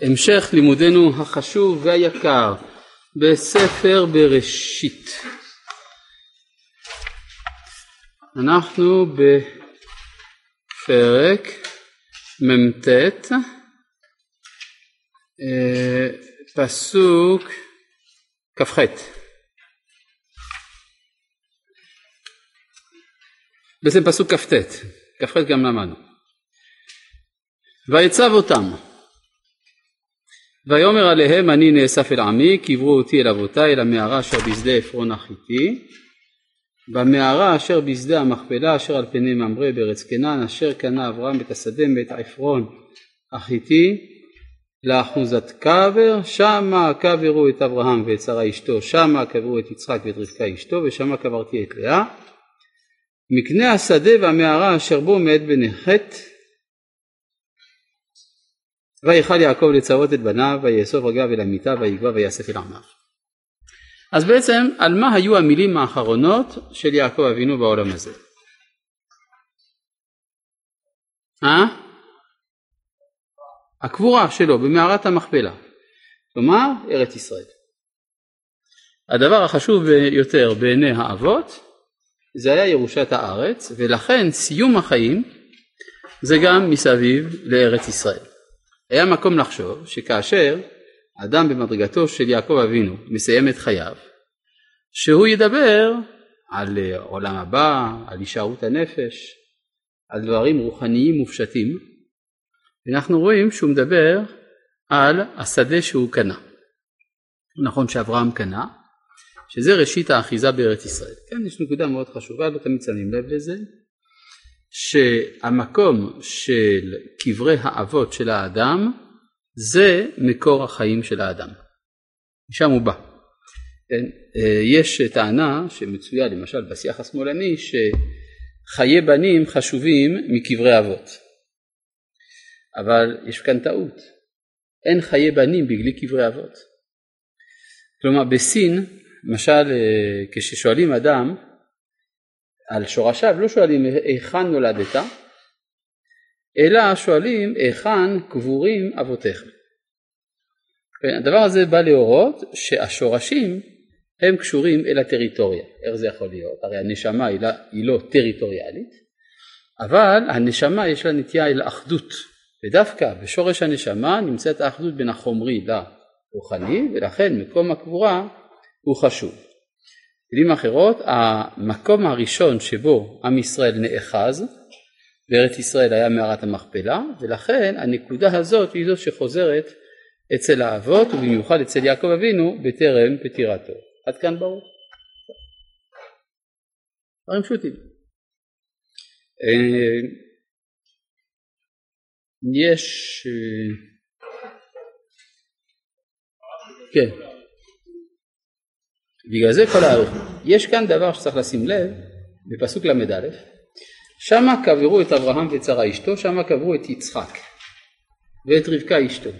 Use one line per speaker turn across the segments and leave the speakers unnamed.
המשך לימודנו החשוב והיקר בספר בראשית. אנחנו בפרק מ"ט אה, פסוק כ"ח בעצם פסוק כ"ט, כ"ח גם למדנו. ויצב אותם ויאמר עליהם אני נאסף אל עמי קברו אותי אל אבותיי אל המערה אשר בשדה עפרון החיתי במערה אשר בשדה המכפלה אשר על פני ממרא בארץ קנן אשר קנה אברהם את השדה מאת עפרון החיתי לאחוזת קבר שמה קברו את אברהם ואת שרה אשתו שמה קברו את יצחק ואת רבקה אשתו ושמה קברתי את לאה. מקנה השדה והמערה אשר בו מאת בני חטא ויכל יעקב לצוות את בניו ויאסוף רגליו אל המיטה ויגבה ויאסף אל עמיו. אז בעצם על מה היו המילים האחרונות של יעקב אבינו בעולם הזה? אה? הקבורה שלו במערת המכפלה, כלומר ארץ ישראל. הדבר החשוב ביותר בעיני האבות זה היה ירושת הארץ ולכן סיום החיים זה גם מסביב לארץ ישראל. היה מקום לחשוב שכאשר אדם במדרגתו של יעקב אבינו מסיים את חייו, שהוא ידבר על עולם הבא, על הישארות הנפש, על דברים רוחניים מופשטים, ואנחנו רואים שהוא מדבר על השדה שהוא קנה. נכון שאברהם קנה, שזה ראשית האחיזה בארץ ישראל. כן, יש נקודה מאוד חשובה, לא תמיד שמים לב לזה, שהמקום של קברי האבות של האדם זה מקור החיים של האדם. משם הוא בא. כן? אה, יש טענה שמצויה למשל בשיח השמאלני שחיי בנים חשובים מקברי אבות. אבל יש כאן טעות. אין חיי בנים בגלי קברי אבות. כלומר בסין, למשל אה, כששואלים אדם על שורשיו לא שואלים היכן נולדת, אלא שואלים היכן קבורים אבותיך. הדבר הזה בא להורות שהשורשים הם קשורים אל הטריטוריה. איך זה יכול להיות? הרי הנשמה היא לא, היא לא טריטוריאלית, אבל הנשמה יש לה נטייה אל האחדות, ודווקא בשורש הנשמה נמצאת האחדות בין החומרי לרוחני, ולכן מקום הקבורה הוא חשוב. במילים אחרות, המקום הראשון שבו עם ישראל נאחז בארץ ישראל היה מערת המכפלה, ולכן הנקודה הזאת היא זאת שחוזרת אצל האבות, ובמיוחד אצל יעקב אבינו, בטרם פטירתו. עד כאן ברור. דברים פשוטים. אה, יש... אה, כן. בגלל זה כל האריכות. יש כאן דבר שצריך לשים לב, בפסוק ל"א, שמה קברו את אברהם ואת שרה אשתו, שמה קברו את יצחק ואת רבקה אשתו.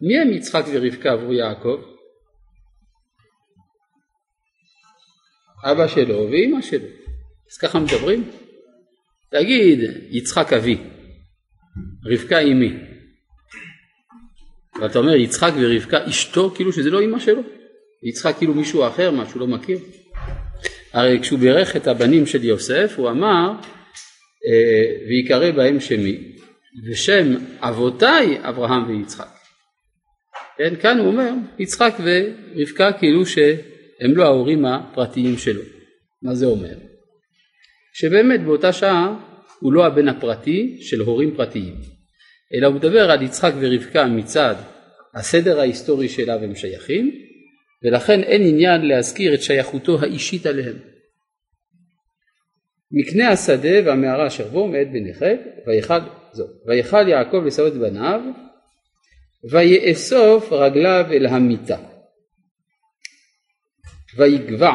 מי הם יצחק ורבקה עבור יעקב? אבא שלו ואימא שלו. אז ככה מדברים? תגיד, יצחק אבי, רבקה אמי. ואתה אומר יצחק ורבקה אשתו, כאילו שזה לא אימא שלו. יצחק כאילו מישהו אחר, מה שהוא לא מכיר. הרי כשהוא בירך את הבנים של יוסף הוא אמר אה, ויקרא בהם שמי ושם אבותיי אברהם ויצחק. כן, כאן הוא אומר יצחק ורבקה כאילו שהם לא ההורים הפרטיים שלו. מה זה אומר? שבאמת באותה שעה הוא לא הבן הפרטי של הורים פרטיים, אלא הוא מדבר על יצחק ורבקה מצד הסדר ההיסטורי שאליו הם שייכים, ולכן אין עניין להזכיר את שייכותו האישית עליהם. מקנה השדה והמערה אשר בו מאת בן ויכל, ויכל יעקב לשאות בניו ויאסוף רגליו אל המיטה ויגבע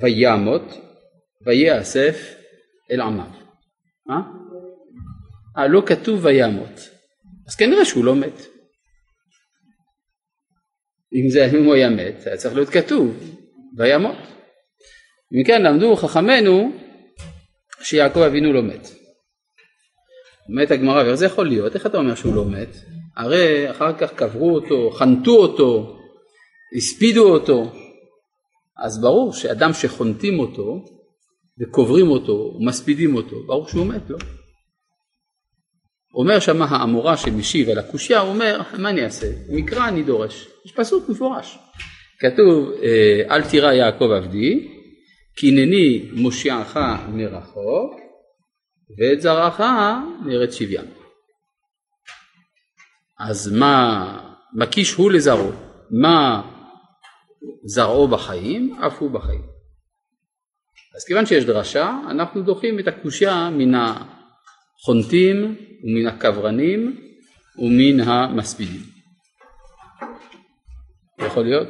וימות ויאסף אל עמיו. אה? אה, לא כתוב וימות. אז כנראה שהוא לא מת. אם, זה, אם הוא היה מת, היה צריך להיות כתוב, וימות. מכאן למדו חכמינו שיעקב אבינו לא מת. מת הגמרא, ואיך זה יכול להיות? איך אתה אומר שהוא לא מת? הרי אחר כך קברו אותו, חנתו אותו, הספידו אותו, אז ברור שאדם שחונטים אותו וקוברים אותו ומספידים אותו, ברור שהוא מת, לא? אומר שמה האמורה שמשיב על הקושייה, הוא אומר, מה אני אעשה? מקרא אני דורש. יש פסוק מפורש. כתוב, אה, אל תירא יעקב עבדי, כי הנני מושיעך מרחוק, ואת זרעך מארץ שוויין. אז מה, מקיש הוא לזרעו, מה זרעו בחיים, אף הוא בחיים. אז כיוון שיש דרשה, אנחנו דוחים את הקושייה מן החונטים ומן הקברנים ומן המספידים. יכול להיות?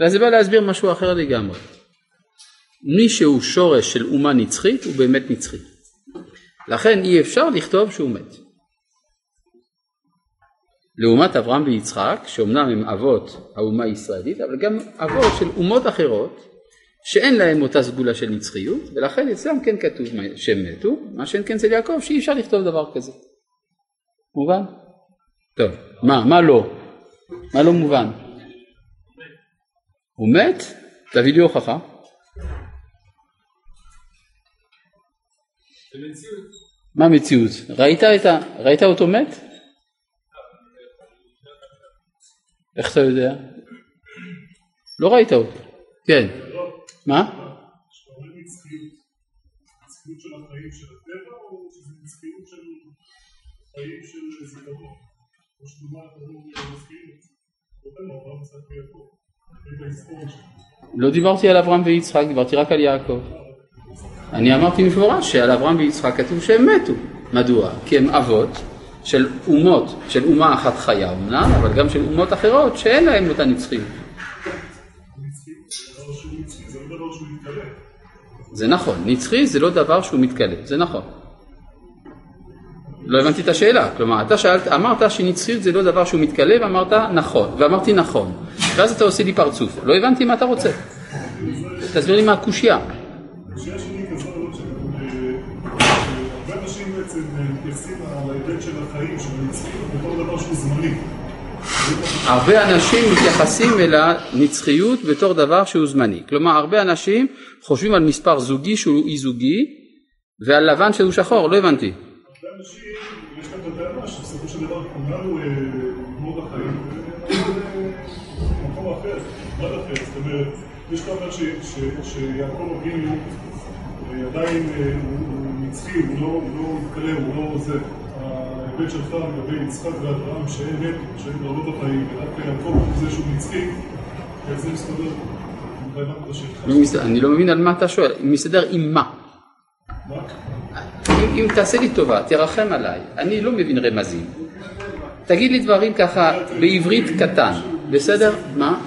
וזה בא להסביר משהו אחר לגמרי. מי שהוא שורש של אומה נצחית הוא באמת נצחי. לכן אי אפשר לכתוב שהוא מת. לעומת אברהם ויצחק, שאומנם הם אבות האומה הישראלית, אבל גם אבות של אומות אחרות, שאין להם אותה סגולה של נצחיות, ולכן אצלם כן כתוב שהם מתו, מה שאין כן אצל יעקב, שאי אפשר לכתוב דבר כזה. מובן? טוב, מה, מה לא? מה לא מובן? הוא מת? תביא לי הוכחה. מה מציאות? ראית, ה... ראית אותו מת? איך אתה יודע? לא ראית אותו. כן. מה? לא דיברתי על אברהם ויצחק, דיברתי רק על יעקב. אני אמרתי מפורש שעל אברהם ויצחק כתוב שהם מתו. מדוע? כי הם אבות של אומות, של אומה אחת חיה אמנם, אבל גם של אומות אחרות שאין להם אותה נצחיות. זה נכון, נצחי זה לא דבר שהוא מתכלה, זה נכון. לא הבנתי את השאלה, כלומר אתה שאלת, אמרת שנצחיות זה לא דבר שהוא מתכלה ואמרת נכון, ואמרתי נכון, ואז אתה עושה לי פרצוף, לא הבנתי מה אתה רוצה, תסביר לי מה הקושייה. הרבה אנשים מתייחסים אל הנצחיות בתור דבר שהוא זמני. כלומר, הרבה אנשים חושבים על מספר זוגי שהוא אי זוגי ועל לבן שהוא שחור, לא הבנתי. יש יש אתה אומר שיעקב אבינו עדיין הוא נצחי, הוא לא מתקרב, הוא לא עוזב. ההיבט שלך לגבי יצחק ואברהם שהם מתו, שהם לא בחיים, ורק יעקב הוא זה שהוא נצחי, איך זה מסתדר? אני לא מבין על מה אתה שואל, מסתדר עם מה? מה? אם תעשה לי טובה, תרחם עליי, אני לא מבין רמזים. תגיד לי דברים ככה בעברית קטן, בסדר? מה?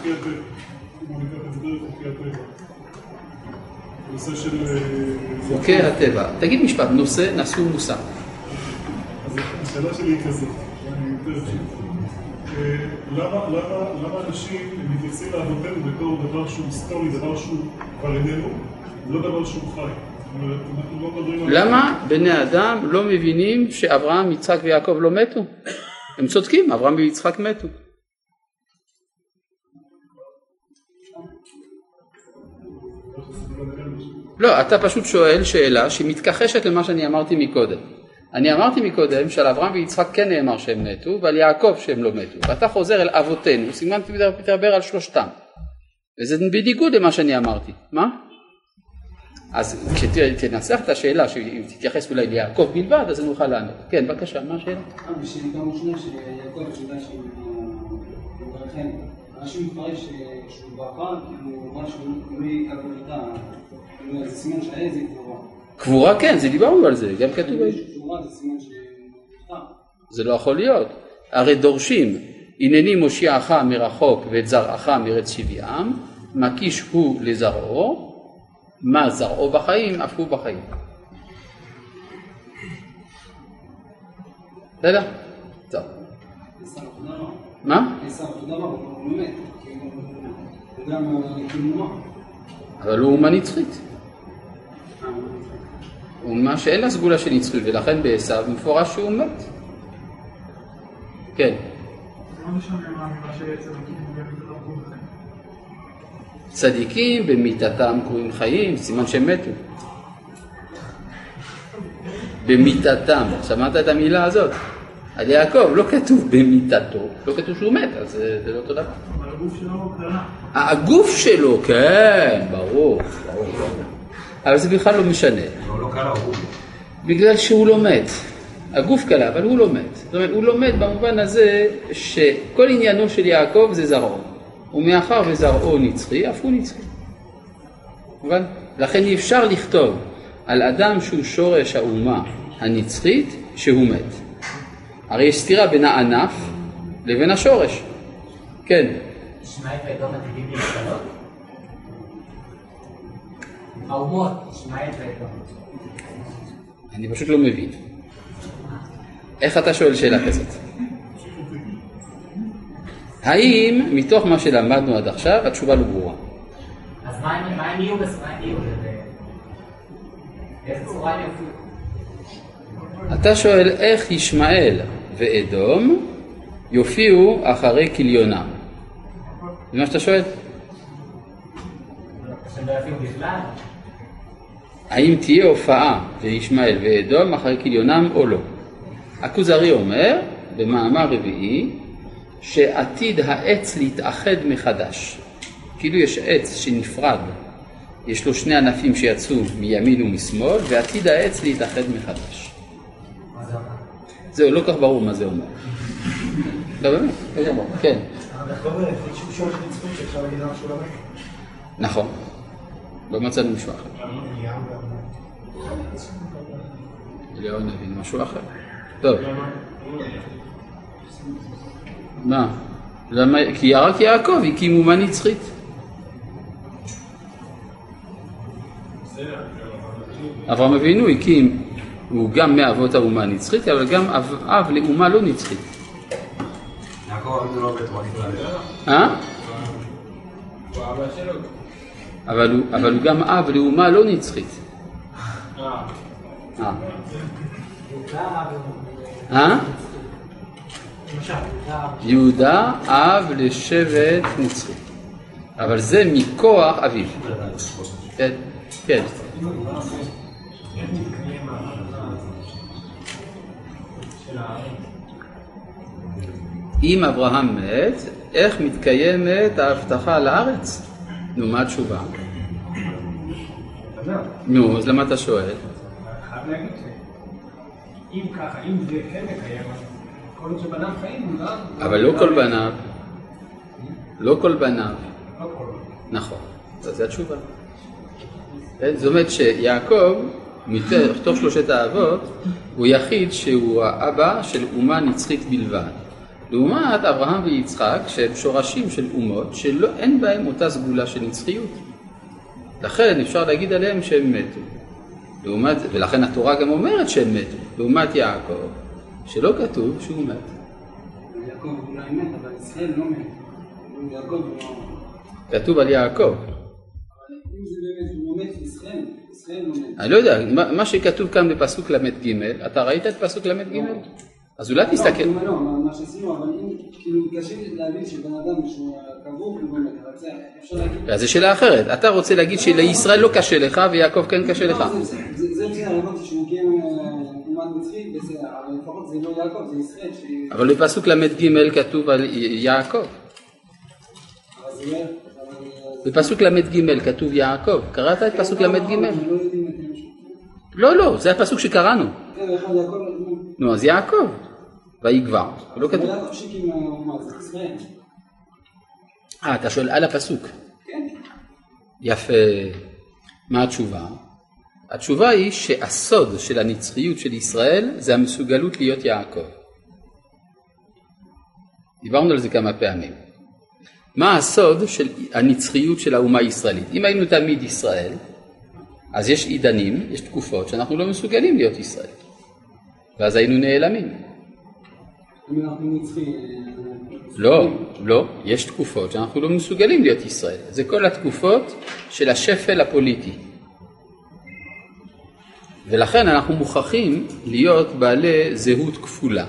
חוקי הטבע. תגיד משפט, נושא, נשוא, מושא.
השאלה שלי היא כזאת, אה, למה אנשים מתייחסים לאבותינו בתור דבר שהוא היסטורי, דבר שהוא כבר איננו, לא דבר שהוא חי?
לא למה בני אדם לא מבינים שאברהם, יצחק ויעקב לא מתו? הם צודקים, אברהם ויצחק מתו. לא, אתה פשוט שואל שאלה שמתכחשת למה שאני אמרתי מקודם. אני אמרתי מקודם שעל אברהם ויצחק כן נאמר שהם מתו ועל יעקב שהם לא מתו. ואתה חוזר אל אבותינו סימן תדבר על שלושתם. וזה בניגוד למה שאני אמרתי. מה? אז כשתנסח את השאלה שאם תתייחס אולי ליעקב בלבד אז אני אוכל לענות. כן בבקשה מה השאלה? אנשים מפרש שהוא ברכה כאילו משהו לא יקבל אותה כאילו זה סימן שהעז היא קבורה קבורה כן, זה דיברנו על זה, גם כתוב... זה לא יכול להיות. הרי דורשים, הנני מושיעך מרחוק ואת זרעך מארץ שביעם, מקיש הוא לזרעו, מה זרעו בחיים, אף הוא בחיים. בסדר? טוב. מה? אבל הוא אומה נצחית. אומה שאין לה סגולה של נצחיות ולכן בעשו מפורש שהוא מת. כן.
מה מהאמירה של צדיקים
במיתתם קרויים חיים, סימן שהם מתו. במיתתם, שמעת את המילה הזאת? על יעקב לא כתוב במיתתו, לא כתוב שהוא מת, אז זה לא אותו דבר.
אבל הגוף שלו קללה.
הגוף שלו, כן, ברור, ברור. אבל זה בכלל לא משנה,
הוא לא ההוא.
בגלל שהוא לא מת. הגוף קלה, אבל הוא לא מת. זאת אומרת, הוא לא מת במובן הזה שכל עניינו של יעקב זה זרעו. ומאחר וזרעו נצחי, אף הוא נצחי. מובן? לכן אי אפשר לכתוב על אדם שהוא שורש האומה הנצחית שהוא מת. הרי יש סתירה בין הענף לבין השורש. כן,
ישמעאל ואדום עתידים להשתנות? האומות, ישמעאל ואדום.
אני פשוט לא מבין. איך אתה שואל שאלה כזאת? האם מתוך מה שלמדנו עד עכשיו התשובה לא ברורה?
אז מה הם יהיו בס... מה הם יהיו? ב- באיזה צורה הם יופיעו?
אתה שואל איך ישמעאל ואדום יופיעו אחרי כליונם. זה מה שאתה שואל?
שהם לא יופיעו בכלל?
האם תהיה הופעה לישמעאל ואדום אחרי כליונם או לא? הכוזרי אומר במאמר רביעי שעתיד העץ להתאחד מחדש. כאילו יש עץ שנפרד, יש לו שני ענפים שיצאו מימין ומשמאל ועתיד העץ להתאחד מחדש. זהו, לא כך ברור מה זה אומר. לא באמת, כן? נכון. לא מצאנו מישהו אחר. אליהו הנביא משהו אחר. טוב. מה? למה? כי רק יעקב הקים אומה נצחית. אברהם אבינו הקים, הוא גם מאבות האומה הנצחית, אבל גם אב, אב לאומה לא נצחית.
לא.
אה? אבל הוא גם אב לאומה לא נצחית. אה. אה? יהודה אב לשבט נצחי. אבל זה מכוח אביו. כן, כן. אם אברהם מת, איך מתקיימת ההבטחה על הארץ? נו, מה התשובה? נו, אז למה אתה שואל?
חייב להגיד שאם ככה, אם זה כן מקיים, כל עוד שבניו חיים.
אבל לא כל בניו, לא כל בניו,
לא כל.
נכון, אז זו התשובה. כן? זאת אומרת שיעקב, מתוך שלושת האבות, הוא יחיד שהוא האבא של אומה נצחית בלבד. לעומת אברהם ויצחק שהם שורשים של אומות שאין בהם אותה סגולה של נצחיות. לכן אפשר להגיד עליהם שהם מתו. לעומת, ולכן התורה גם אומרת שהם מתו, לעומת יעקב, שלא כתוב שהוא מת.
יעקב אולי מת, אבל ישראל לא מת. יעקב לא...
כתוב על יעקב.
לא לא.
אני לא יודע, מה, מה שכתוב כאן בפסוק ל"ג, אתה ראית את פסוק ל"ג? אז אולי תסתכל.
לא, לא, מה- מה שעשינו, אבל אם, כאילו, קשה להבין שבן אדם שהוא הוא לא אבל זה, אפשר להגיד...
אז זו שאלה אחרת. אתה רוצה להגיד שלישראל לא קשה לך ויעקב כן קשה לך.
לא, זה- זה זה בסדר, הבנתי שהוא קיים אומן נצחי, בסדר, אבל לפחות זה לא יעקב, זה ישראל.
אבל בפסוק ל"ג כתוב על יעקב.
לא...
בפסוק ל"ג כתוב יעקב. קראת את פסוק ל"ג?
לא.
לא, לא, זה הפסוק שקראנו.
כן,
נו, אז יעקב. ויגבר. לא כתוב. אה, אתה שואל על הפסוק.
כן.
יפה. מה התשובה? התשובה היא שהסוד של הנצחיות של ישראל זה המסוגלות להיות יעקב. דיברנו על זה כמה פעמים. מה הסוד של הנצחיות של האומה הישראלית? אם היינו תמיד ישראל, אז יש עידנים, יש תקופות שאנחנו לא מסוגלים להיות ישראל. ואז היינו נעלמים.
נצחי...
לא, לא, יש תקופות שאנחנו לא מסוגלים להיות ישראל. זה כל התקופות של השפל הפוליטי. ולכן אנחנו מוכרחים להיות בעלי זהות כפולה.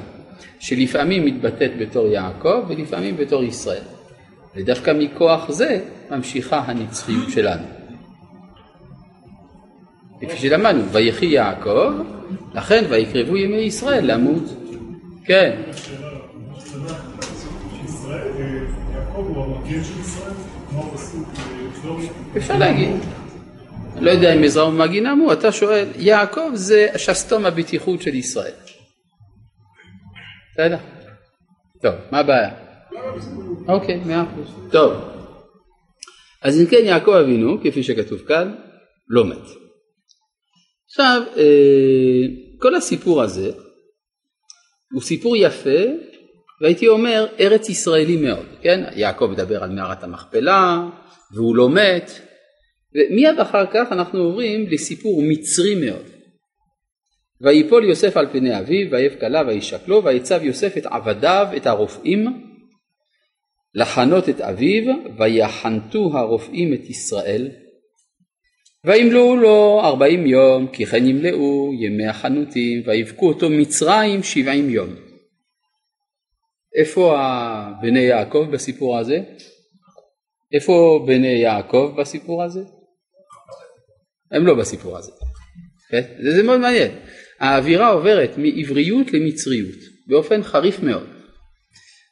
שלפעמים מתבטאת בתור יעקב ולפעמים בתור ישראל. ודווקא מכוח זה ממשיכה הנצחיות שלנו. כפי שלמדנו, ויחי יעקב, לכן ויקרבו ימי ישראל למות. כן.
הוא.
אפשר להגיד. לא יודע אם עזרא ומגינם הוא, אתה שואל, יעקב זה שסתום הבטיחות של ישראל. בסדר? טוב, מה הבעיה? אוקיי, מאה אחוז. טוב. אז אם כן יעקב אבינו, כפי שכתוב כאן, לא מת. עכשיו, אה, כל הסיפור הזה הוא סיפור יפה, והייתי אומר ארץ ישראלי מאוד, כן? יעקב מדבר על מערת המכפלה, והוא לא מת, ומיד אחר כך אנחנו עוברים לסיפור מצרי מאוד. ויפול יוסף על פני אביו, ויבא כלה וישקלו, ויצב יוסף את עבדיו, את הרופאים, לחנות את אביו, ויחנתו הרופאים את ישראל, וימלאו לו ארבעים יום, כי כן ימלאו ימי החנותים, ויבכו אותו מצרים שבעים יום. איפה בני יעקב בסיפור הזה? איפה בני יעקב בסיפור הזה? הם לא בסיפור הזה. כן? זה, זה מאוד מעניין. האווירה עוברת מעבריות למצריות באופן חריף מאוד.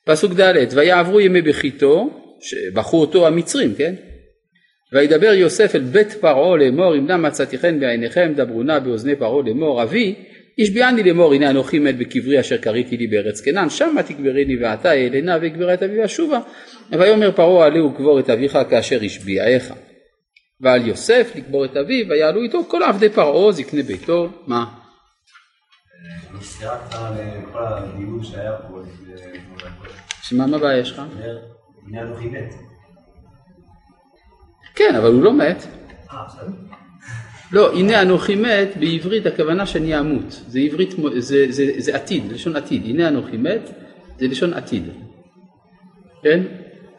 פסוק ד' ויעברו ימי בכיתו, שבחרו אותו המצרים, כן? וידבר יוסף אל בית פרעה לאמור אם נא מצאתי חן בעיניכם דברו נא באוזני פרעה לאמור אבי השביעני לאמור הנה אנוכי מת בקברי אשר קריתי לי בארץ כנען שמה תקבריני ועתה אעלנה ואקברה את אבי ואשובה ויאמר פרעה עלה וקבור את אביך כאשר השביעך ועל יוסף לקבור את אביו ויעלו איתו כל עבדי פרעה זקני ביתו מה?
סקירה קטנה לכל הדיון שהיה פה לפני...
שמה מה הבעיה שלך? כן אבל הוא לא מת
אה.
לא, הנה אנוכי מת, בעברית הכוונה שאני אמות, זה עברית, זה, זה, זה עתיד, לשון עתיד, הנה אנוכי מת, זה לשון עתיד, כן?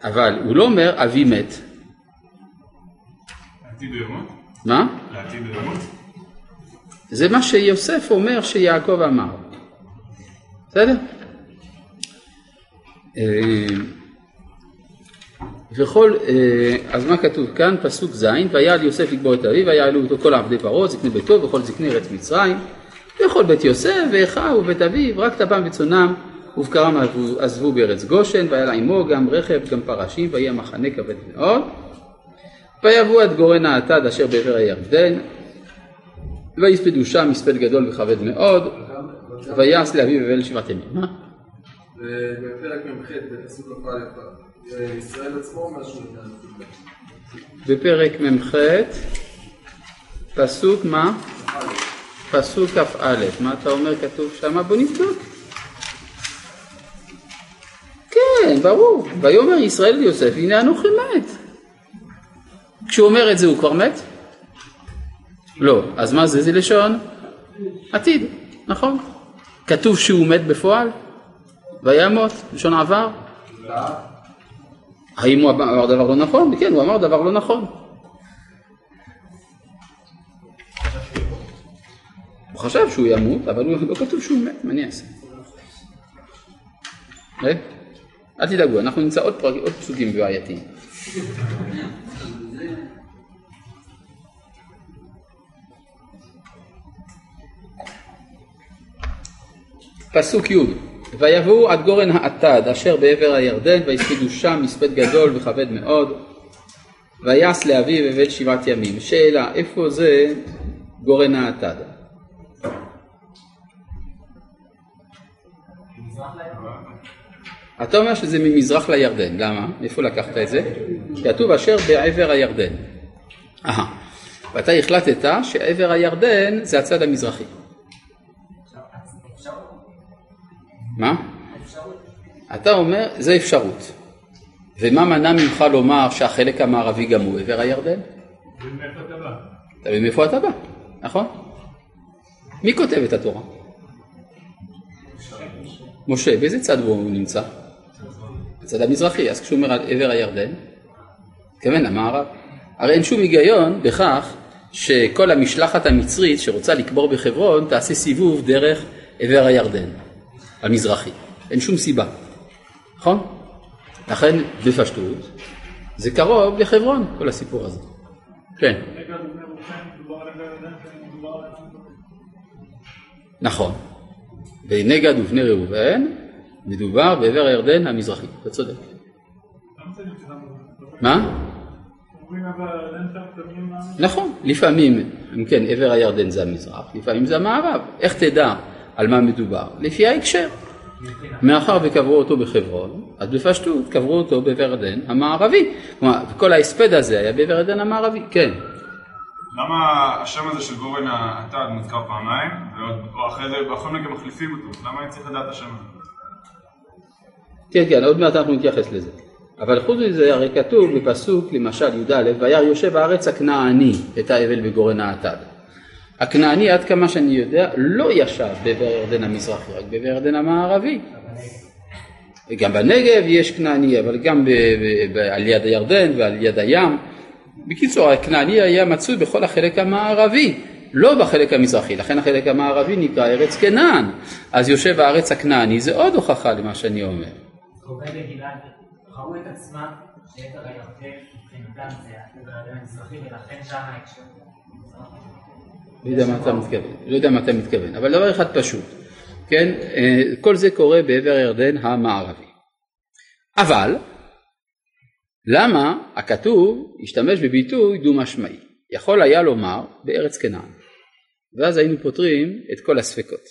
אבל הוא לא אומר אבי מת,
לעתיד ליומות?
מה?
לעתיד ליומות?
זה מה שיוסף אומר שיעקב אמר, בסדר? וכל, אה, אז מה כתוב כאן? פסוק ז' ויעל יוסף לקבור את אביו ויעלו אותו כל עבדי פרעה זקני ביתו וכל זקני ארץ מצרים וכל בית יוסף ואחיו ובית אביו רק טבם וצונם ובקרם עזבו- בארץ גושן והיה לה עמו גם רכב גם פרשים ויהיה מחנה כבד מאוד ויבואו עד גורן האטד אשר בעבר הירדן ויספדו שם מספד גדול וכבד מאוד ויעש לאביו בבל שבעת ימים. מה?
בפרק מ"ח בפסוק כ"א ישראל עצמו עניין
בפרק מ"ח, פסוק מה? פסוק כ"א, מה אתה אומר כתוב שם? בוא נבדוק. כן, ברור. ויאמר ישראל ליוסף, הנה אנוכי מת. כשהוא אומר את זה הוא כבר מת? לא. אז מה זה? זה לשון עתיד, נכון. כתוב שהוא מת בפועל? וימות, לשון עבר. האם הוא אמר דבר לא נכון? כן, הוא אמר דבר לא נכון. הוא חשב שהוא ימות, אבל הוא לא כתוב שהוא מת, מה אני אעשה? אה? אל תדאגו, אנחנו נמצא עוד, פרק, עוד פסוקים בעייתיים. פסוק י' ויבואו עד גורן האטד אשר בעבר הירדן ויספדו שם מספד גדול וכבד מאוד ויעש לאביו בבית שבעת ימים. שאלה, איפה זה גורן האטד? אתה אומר שזה ממזרח לירדן, למה? מאיפה לקחת את זה? כתוב אשר בעבר הירדן. אהה, ואתה החלטת שעבר הירדן זה הצד המזרחי. מה? אתה אומר, זה אפשרות. ומה מנע ממך לומר שהחלק המערבי גם הוא עבר הירדן?
ומאיפה אתה בא?
מבין מאיפה אתה בא, נכון? מי כותב את התורה? משה, באיזה צד הוא נמצא? בצד המזרחי, אז כשהוא אומר על עבר הירדן, מתכוון למערב. הרי אין שום היגיון בכך שכל המשלחת המצרית שרוצה לקבור בחברון תעשה סיבוב דרך עבר הירדן, המזרחי. אין שום סיבה, נכון? לכן בפשטות זה קרוב לחברון כל הסיפור הזה. כן. נכון. בנגד ובני ראובן מדובר בעבר הירדן המזרחי, אתה צודק. מה... נכון, לפעמים, אם כן, עבר הירדן זה המזרח, לפעמים זה המערב. איך תדע על מה מדובר? לפי ההקשר. מאחר וקברו אותו בחברון, אז בפשטות קברו אותו הירדן המערבי. כלומר, כל ההספד הזה היה הירדן המערבי, כן.
למה השם הזה של גורן האטד מוזכר פעמיים, ועוד אחרי זה בכל מקרה מחליפים אותו? למה אני צריך לדעת השם הזה?
כן, כן, עוד מעט אנחנו נתייחס לזה. אבל חוץ מזה, הרי כתוב בפסוק, למשל י"א, וירא יושב הארץ הכנעני את האבל בגורן האטד. הכנעני, עד כמה שאני יודע, לא ישב בעבר הירדן המזרחי, רק בעבר הירדן המערבי. גם בנגב יש כנעני, אבל גם על יד הירדן ועל יד הים. בקיצור, הכנעני היה מצוי בכל החלק המערבי, לא בחלק המזרחי, לכן החלק המערבי נקרא ארץ כנען. אז יושב הארץ הכנעני, זה עוד הוכחה למה שאני אומר. לא יודע מה אתה מתכוון, לא יודע מה אתה מתכוון, אבל דבר אחד פשוט, כן, אה, כל זה קורה בעבר הירדן המערבי. אבל, למה הכתוב השתמש בביטוי דו משמעי? יכול היה לומר בארץ כנען, ואז היינו פותרים את כל הספקות.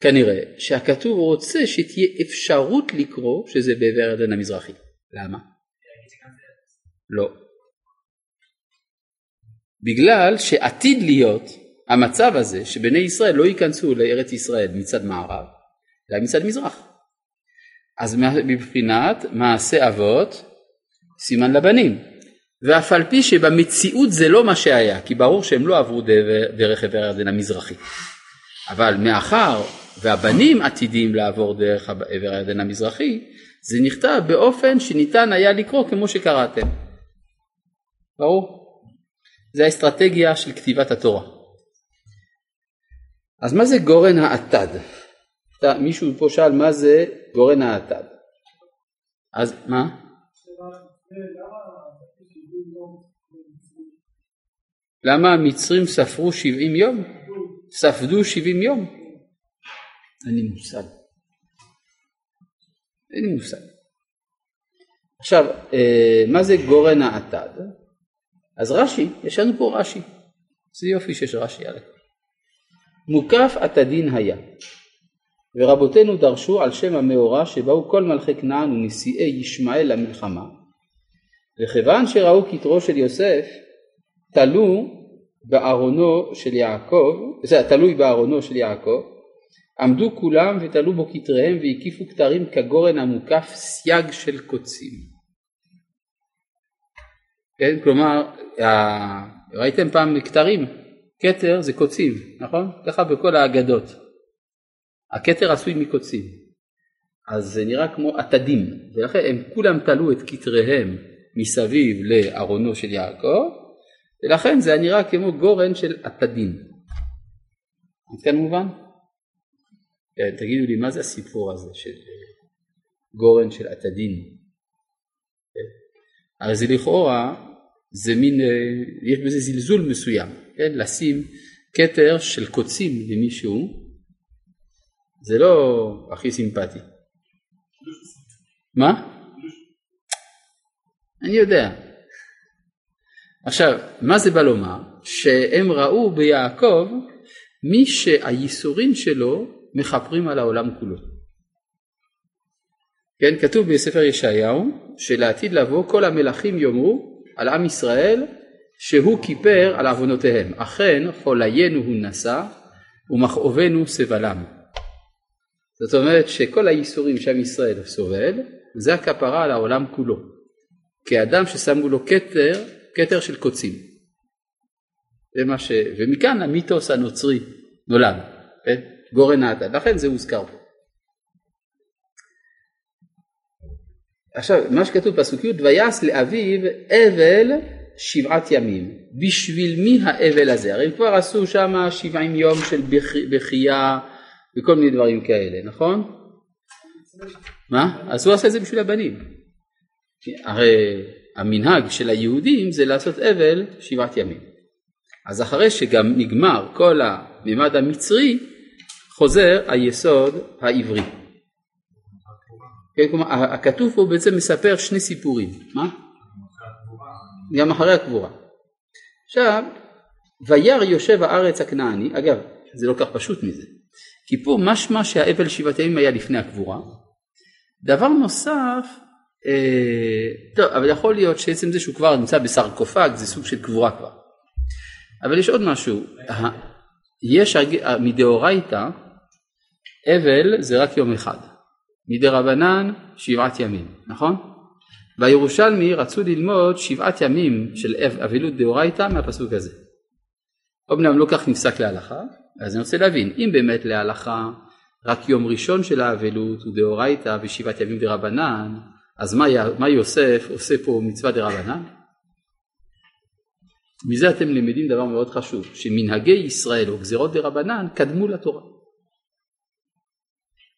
כנראה שהכתוב רוצה שתהיה אפשרות לקרוא שזה בעבר הירדן המזרחי. למה? לא. בגלל שעתיד להיות המצב הזה שבני ישראל לא ייכנסו לארץ ישראל מצד מערב, אלא מצד מזרח. אז מבחינת מעשה אבות, סימן לבנים. ואף על פי שבמציאות זה לא מה שהיה, כי ברור שהם לא עברו דרך, עבר הירדן המזרחי. אבל מאחר והבנים עתידים לעבור דרך עבר הירדן המזרחי, זה נכתב באופן שניתן היה לקרוא כמו שקראתם. ברור? זה האסטרטגיה של כתיבת התורה. אז מה זה גורן האטד? מישהו פה שאל מה זה גורן האטד. אז מה? למה המצרים ספרו 70 יום? ספדו 70 יום? אין לי מושג. אין לי מושג. עכשיו, אה, מה זה גורן האטד? אז רש"י, יש לנו פה רש"י. זה יופי שיש רש"י על הכל. מוקף עתדין היה, ורבותינו דרשו על שם המאורע שבאו כל מלכי כנען ונשיאי ישמעאל למלחמה, וכיוון שראו כתרו של יוסף, תלו בארונו של יעקב, זה תלוי בארונו של יעקב, עמדו כולם ותלו בו כתריהם והקיפו כתרים כגורן המוקף סייג של קוצים. כן, כלומר, ראיתם פעם כתרים? כתר זה קוצים, נכון? ככה בכל האגדות. הכתר עשוי מקוצים. אז זה נראה כמו עתדים, ולכן הם כולם תלו את כתריהם מסביב לארונו של יעקב, ולכן זה נראה כמו גורן של עתדים. עד כאן מובן? כן, תגידו לי מה זה הסיפור הזה של גורן של עתדים? הרי זה לכאורה, זה מין, יש בזה זלזול מסוים, כן? לשים כתר של קוצים למישהו, זה לא הכי סימפטי. מה? אני יודע. עכשיו, מה זה בא לומר? שהם ראו ביעקב מי שהייסורים שלו מכפרים על העולם כולו. כן, כתוב בספר ישעיהו שלעתיד לבוא כל המלכים יאמרו על עם ישראל שהוא כיפר על עוונותיהם. אכן חוליינו הוא נשא ומכאובנו סבלם. זאת אומרת שכל הייסורים שעם ישראל סובל זה הכפרה על העולם כולו. כאדם ששמו לו כתר, כתר של קוצים. ש... ומכאן המיתוס הנוצרי נולד, כן? גורן נתן, לכן זה הוזכר פה. עכשיו, מה שכתוב בפסוק י' ויעש לאביו אבל שבעת ימים. בשביל מי האבל הזה? הרי הם כבר עשו שם שבעים יום של בכייה וכל מיני דברים כאלה, נכון? מה? אז הוא עשה את זה בשביל הבנים. הרי המנהג של היהודים זה לעשות אבל שבעת ימים. אז אחרי שגם נגמר כל הממד המצרי, חוזר היסוד העברי. כן, כלומר, הכתוב פה בעצם מספר שני סיפורים. מה? גם אחרי הקבורה. עכשיו, וירא יושב הארץ הכנעני, אגב, זה לא כך פשוט מזה, כי פה משמע שהאבל שבעת ימים היה לפני הקבורה. דבר נוסף, אה, טוב, אבל יכול להיות שעצם זה שהוא כבר נמצא בסרקופג זה סוג של קבורה כבר. אבל יש עוד משהו, יש מדאורייתא, אבל זה רק יום אחד, מדרבנן שבעת ימים, נכון? והירושלמי רצו ללמוד שבעת ימים של אבלות דאורייתא מהפסוק הזה. אמנם לא כך נפסק להלכה, אז אני רוצה להבין, אם באמת להלכה רק יום ראשון של האבלות הוא דאורייתא ושבעת ימים דרבנן, אז מה, מה יוסף עושה פה מצווה דרבנן? מזה אתם למדים דבר מאוד חשוב, שמנהגי ישראל או גזירות דרבנן קדמו לתורה.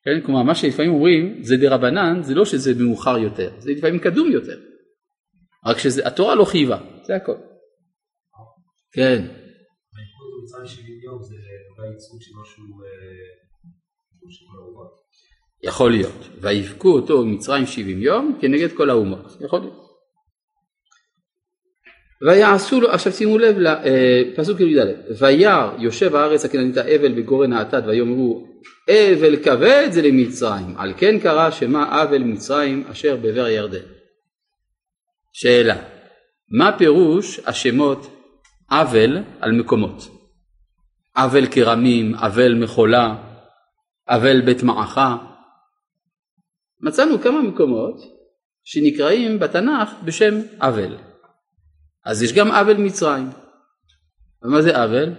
כן? כלומר מה שלפעמים אומרים זה דרבנן זה לא שזה מאוחר יותר, זה לפעמים קדום יותר. רק שהתורה לא חייבה, זה הכל. כן. יכול להיות. ויבכו אותו במצרים שבעים יום כנגד כל האומות. יכול להיות. ויעשו לו, עכשיו שימו לב לפסוק י"ד, וירא יושב הארץ הכנענית האבל בגורן האטד ויאמרו אבל כבד זה למצרים על כן קרא שמה אבל מצרים אשר בעבר הירדן. שאלה, מה פירוש השמות אבל על מקומות? אבל כרמים, אבל מחולה, אבל בית מעכה. מצאנו כמה מקומות שנקראים בתנ"ך בשם אבל. אז יש גם אבל מצרים. ומה זה אבל?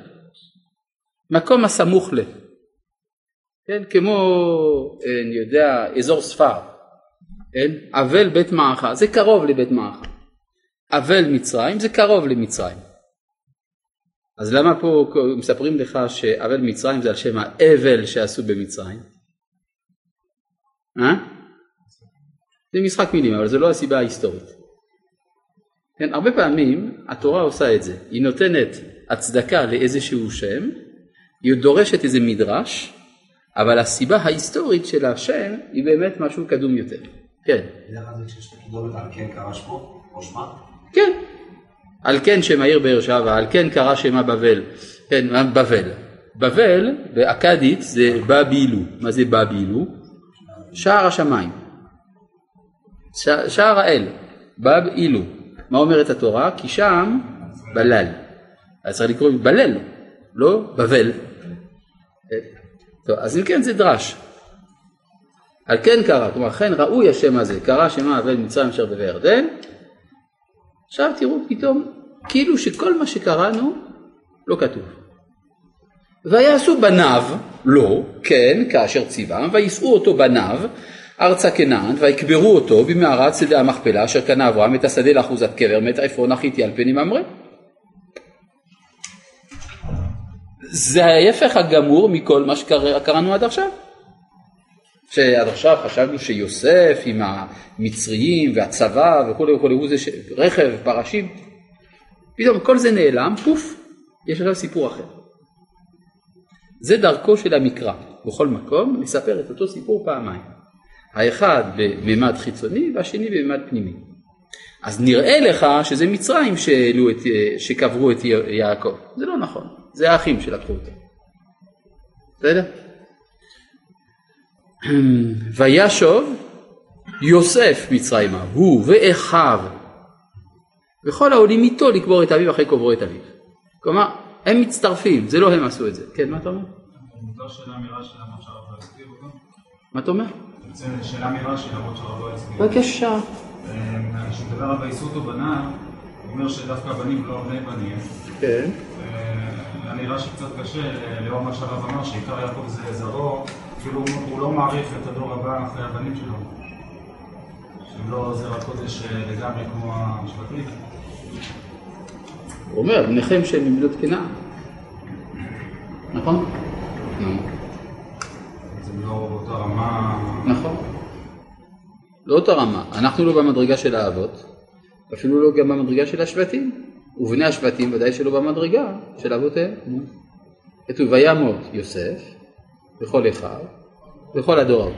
מקום הסמוך ל. כן, כמו, אני יודע, אזור ספר. כן? אבל בית מעכה, זה קרוב לבית מעכה. אבל מצרים זה קרוב למצרים. אז למה פה מספרים לך שאבל מצרים זה על שם האבל שעשו במצרים? אה? זה משחק מילים אבל זה לא הסיבה ההיסטורית. כן, הרבה פעמים התורה עושה את זה, היא נותנת הצדקה לאיזשהו שם, היא דורשת איזה מדרש, אבל הסיבה ההיסטורית של השם היא באמת משהו קדום יותר. כן. כן. על כן שם העיר באר שבע, על כן קרא שמה בבל. כן, בבל. בבל באכדית זה בבילו. מה זה בבילו? שער השמיים. שער האל. בב אילו. מה אומרת התורה? כי שם בלל. אז צריך לקרוא בלל, לא בבל. טוב, אז אם כן זה דרש. על כן קרא, כלומר אכן ראוי השם הזה, קרא שמה אבל מצרים אשר בבי. עכשיו תראו פתאום, כאילו שכל מה שקראנו לא כתוב. ויעשו בניו, לא, כן, כאשר ציווה, ויישאו אותו בניו ארצה כנען, ויקברו אותו במערת שדה המכפלה אשר קנה אברהם את השדה לאחוזת קבר מת עפרון החיתי על פני ממרא. זה ההפך הגמור מכל מה שקראנו עד עכשיו. שעד עכשיו חשבנו שיוסף עם המצריים והצבא וכולי וכולי הוא זה ש... רכב, פרשים, פתאום כל זה נעלם, פוף, יש עכשיו סיפור אחר. זה דרכו של המקרא, בכל מקום לספר את אותו סיפור פעמיים. האחד בממד חיצוני והשני בממד פנימי. אז נראה לך שזה מצרים שהעלו את, שקברו את יעקב, זה לא נכון, זה האחים שלקחו אותו. בסדר? וישוב יוסף מצרימה, הוא ואחיו, וכל העולים איתו לקבור את אביו אחרי קוברו את אביו. כלומר, הם מצטרפים, זה לא הם עשו את זה. כן, מה אתה אומר? מה אתה אומר?
שאלה מרש"י למרות שהרב לא הסביר.
בבקשה.
כשמדבר על וייסעו אותו בניו, הוא אומר שדווקא הבנים לא בני בנים.
כן.
היה נראה שקצת קשה, לאור מה שהרב אמר, שעיקר יעקב זה זרעו, כאילו הוא לא מעריך את הדור הבא אחרי הבנים שלו. שהם לא זרע קודש לגמרי כמו המשפטית.
הוא אומר, בניכם שהם מבנות כנען. נכון? נכון. לא אותה רמה. אנחנו לא במדרגה של האבות, אפילו לא גם במדרגה של השבטים. ובני השבטים ודאי שלא במדרגה של אבותיהם. כתוב וימות יוסף בכל אחיו בכל הדור ההוא.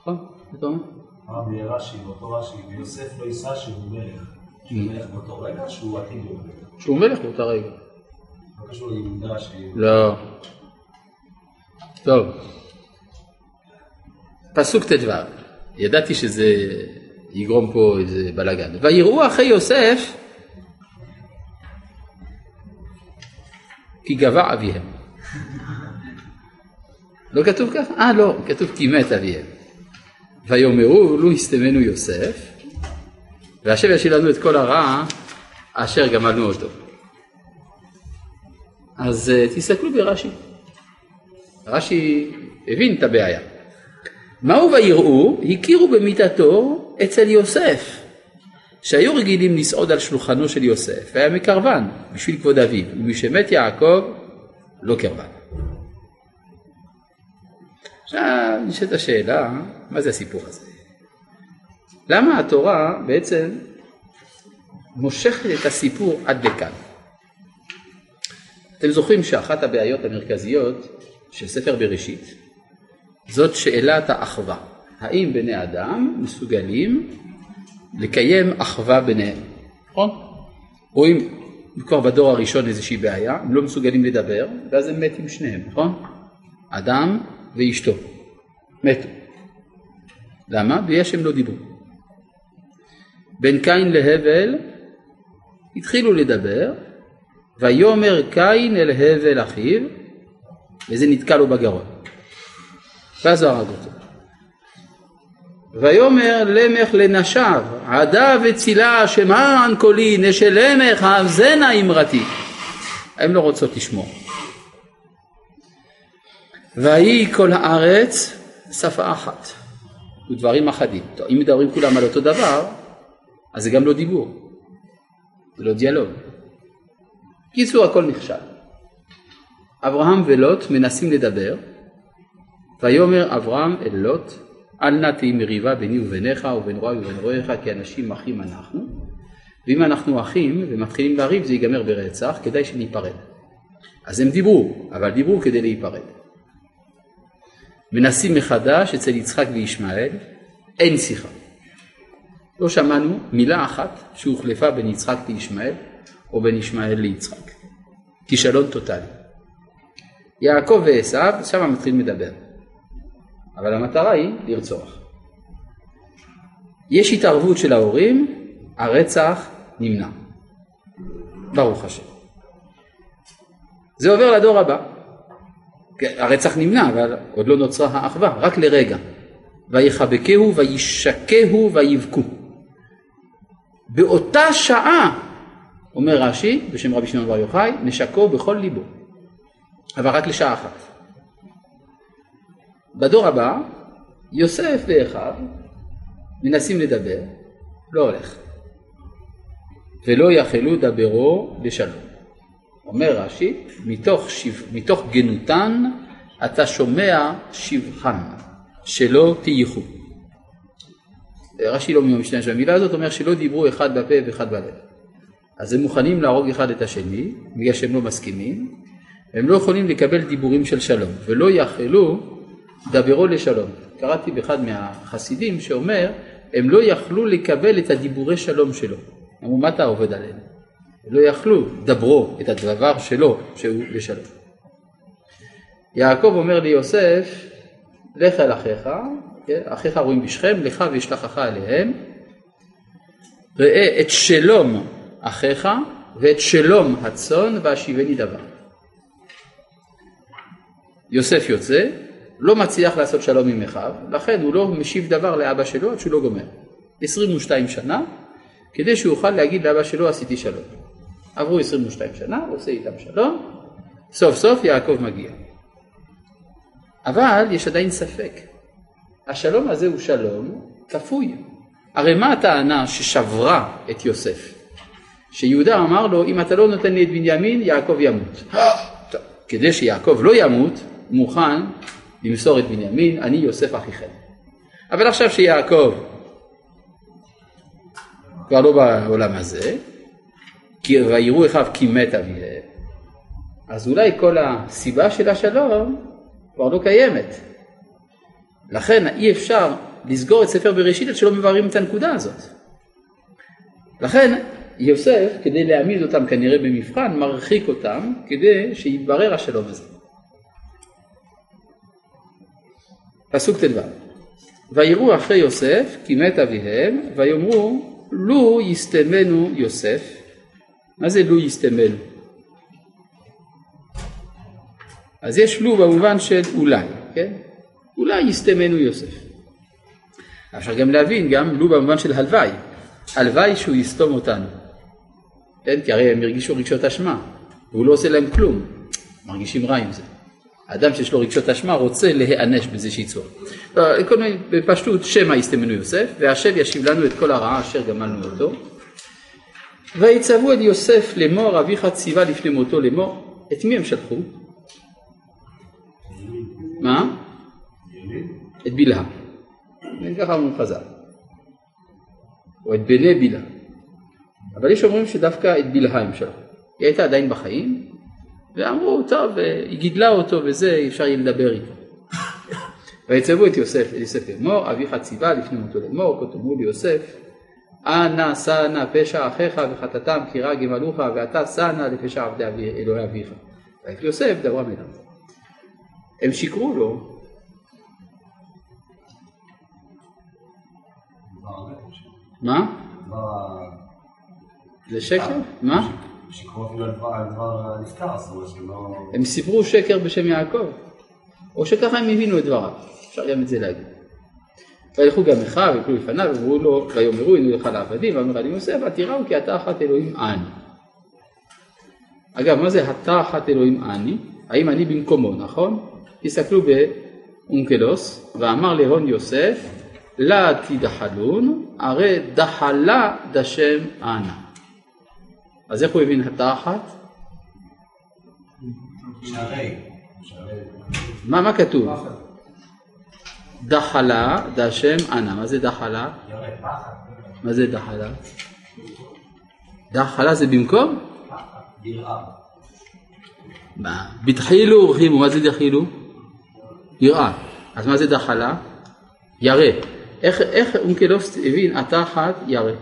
נכון? אתה אומר?
ברש"י, באותו רש"י, ויוסף לא יישא שהוא מלך. שהוא מלך באותו רגע, שהוא עתיד להיות מלך.
שהוא מלך באותה רגע.
לא קשור ליהודה שהיא...
לא. טוב. פסוק ט"ו. ידעתי שזה יגרום פה איזה בלאגן. ויראו אחרי יוסף כי גבה אביהם. לא כתוב ככה? אה לא, כתוב כי מת אביהם. ויאמרו לו הסתמנו יוסף והשם ישאיר לנו את כל הרע אשר גמלנו אותו. אז uh, תסתכלו ברש"י. רש"י הבין את הבעיה. מהו ויראו? הכירו במיתתו אצל יוסף, שהיו רגילים לסעוד על שולחנו של יוסף, והיה מקרבן בשביל כבוד אביו, ומשמת יעקב לא קרבן. עכשיו נשאלת השאלה, מה זה הסיפור הזה? למה התורה בעצם מושכת את הסיפור עד לכאן? אתם זוכרים שאחת הבעיות המרכזיות של ספר בראשית זאת שאלת האחווה. האם בני אדם מסוגלים לקיים אחווה ביניהם, נכון? רואים כבר בדור הראשון איזושהי בעיה, הם לא מסוגלים לדבר, ואז הם מתים שניהם, נכון? אדם ואשתו, מתו. למה? בגלל שהם לא דיברו. בין קין להבל התחילו לדבר, ויאמר קין אל הבל אחיו, וזה נתקע לו בגרון. ואז הוא הרג אותו. ויאמר למך לנשיו, עדה וצילה שמען קולי, נשלמך האזנה אמרתי. הן לא רוצות לשמוע. ויהי כל הארץ שפה אחת, ודברים אחדים. טוב, אם מדברים כולם על אותו דבר, אז זה גם לא דיבור, זה לא דיאלוג. קיצור הכל נכשל. אברהם ולוט מנסים לדבר, ויאמר אברהם אל לוט אל נא תהי מריבה ביני וביניך ובין רועי ובין רועיך כי אנשים אחים אנחנו ואם אנחנו אחים ומתחילים לריב זה ייגמר ברצח כדאי שניפרד. אז הם דיברו אבל דיברו כדי להיפרד. מנסים מחדש אצל יצחק וישמעאל אין שיחה. לא שמענו מילה אחת שהוחלפה בין יצחק לישמעאל או בין ישמעאל ליצחק. כישלון טוטאלי. יעקב ועשו, שם מתחילים לדבר. אבל המטרה היא לרצוח. יש התערבות של ההורים, הרצח נמנע. ברוך השם. זה עובר לדור הבא. כן, הרצח נמנע, אבל עוד לא נוצרה האחווה, רק לרגע. ויחבקהו וישקהו ויבכו. באותה שעה, אומר רש"י, בשם רבי שמעון בר יוחאי, נשקו בכל ליבו. אבל רק לשעה אחת. בדור הבא, יוסף ואחיו מנסים לדבר, לא הולך. ולא יכלו דברו לשלום. אומר רש"י, מתוך, שיב, מתוך גנותן אתה שומע שבחן, שלא תייחו. רש"י לא משתמש במילה הזאת, אומר שלא דיברו אחד בפה ואחד בלב. אז הם מוכנים להרוג אחד את השני, בגלל שהם לא מסכימים, הם לא יכולים לקבל דיבורים של שלום, ולא יכלו דברו לשלום. קראתי באחד מהחסידים שאומר, הם לא יכלו לקבל את הדיבורי שלום שלו. אמרו, מה אתה עובד עליהם? לא יכלו, דברו את הדבר שלו, שהוא לשלום. יעקב אומר ליוסף, לך אל אחיך, כן? אחיך רואים בשכם, לך וישלחך אליהם, ראה את שלום אחיך ואת שלום הצאן והשיבני דבר. יוסף יוצא, לא מצליח לעשות שלום עם אחיו, לכן הוא לא משיב דבר לאבא שלו עד שהוא לא גומר. 22 שנה, כדי שהוא יוכל להגיד לאבא שלו עשיתי שלום. עברו 22 שנה, הוא עושה איתם שלום, סוף סוף יעקב מגיע. אבל יש עדיין ספק. השלום הזה הוא שלום כפוי. הרי מה הטענה ששברה את יוסף? שיהודה אמר לו, אם אתה לא נותן לי את בנימין, יעקב ימות. טוב, כדי שיעקב לא ימות, מוכן למסור את בנימין, אני יוסף אחיכם. אבל עכשיו שיעקב כבר לא בעולם הזה, כי ויראו אחיו כי מת אביהם, אז אולי כל הסיבה של השלום כבר לא קיימת. לכן אי אפשר לסגור את ספר בראשית עד שלא מבארים את הנקודה הזאת. לכן יוסף, כדי להעמיד אותם כנראה במבחן, מרחיק אותם כדי שיתברר השלום הזה. פסוק ט"ו: ויראו אחרי יוסף כי מת אביהם ויאמרו לו יסתמנו יוסף מה זה לו יסתמנו? אז יש לו במובן של אולי, כן? אולי יסתמנו יוסף. אפשר גם להבין גם לו במובן של הלוואי, הלוואי שהוא יסתום אותנו. כן? כי הרי הם הרגישו רגשות אשמה, והוא לא עושה להם כלום, מרגישים רע עם זה. אדם שיש לו רגשות אשמה רוצה להיענש באיזושהי צורה. בפשטות שמא יסתמנו יוסף, והשם ישיב לנו את כל הרעה אשר גמלנו אותו. ויצוו את יוסף לאמור אביך ציווה לפני מותו לאמור, את מי הם שלחו? מה? את בלהה. ככה אומרים חז"ל. או את בני בלהה. אבל יש אומרים שדווקא את בלהה הם שלחו. היא הייתה עדיין בחיים, ואמרו, טוב, היא גידלה אותו וזה, אפשר יהיה לדבר איתו. ויצוו את יוסף, יוסף לאמור, אביך ציווה לפני מותו לאמור, כה תאמרו ליוסף, אנא שא נא פשע אחיך וחטאתם כי רע גמלוך ואתה שא נא לפשע עבדי אלוהי אביך. ואת יוסף דברה אליו. הם שיקרו לו. מה? זה שקר? מה?
שיקרו אפילו על דבר נפטר, זאת אומרת שהם לא...
הם סיפרו שקר בשם יעקב, או שככה הם הבינו את דבריו, אפשר גם את זה להגיד. וילכו גם אחיו ויקלו לפניו ואמרו לו ויאמרו הנה לך לעבדים ואמר אני יוסף ותראו כי אתה אחת אלוהים אני. אגב מה זה אתה אחת אלוהים אני? האם אני במקומו נכון? תסתכלו באונקלוס ואמר להון יוסף לה תדחלון הרי דחלה דשם אנא. אז איך הוא הבין אתה אחת? מה, מה כתוב? דחלה דשם אנא, מה זה דחלה? מה זה דחלה? דחלה זה במקום? מה? בתחילו ורחימו, מה זה דחילו? יראה. אז מה זה דחלה? ירא. איך, אונקלוסט הבין אתה אחת ירא?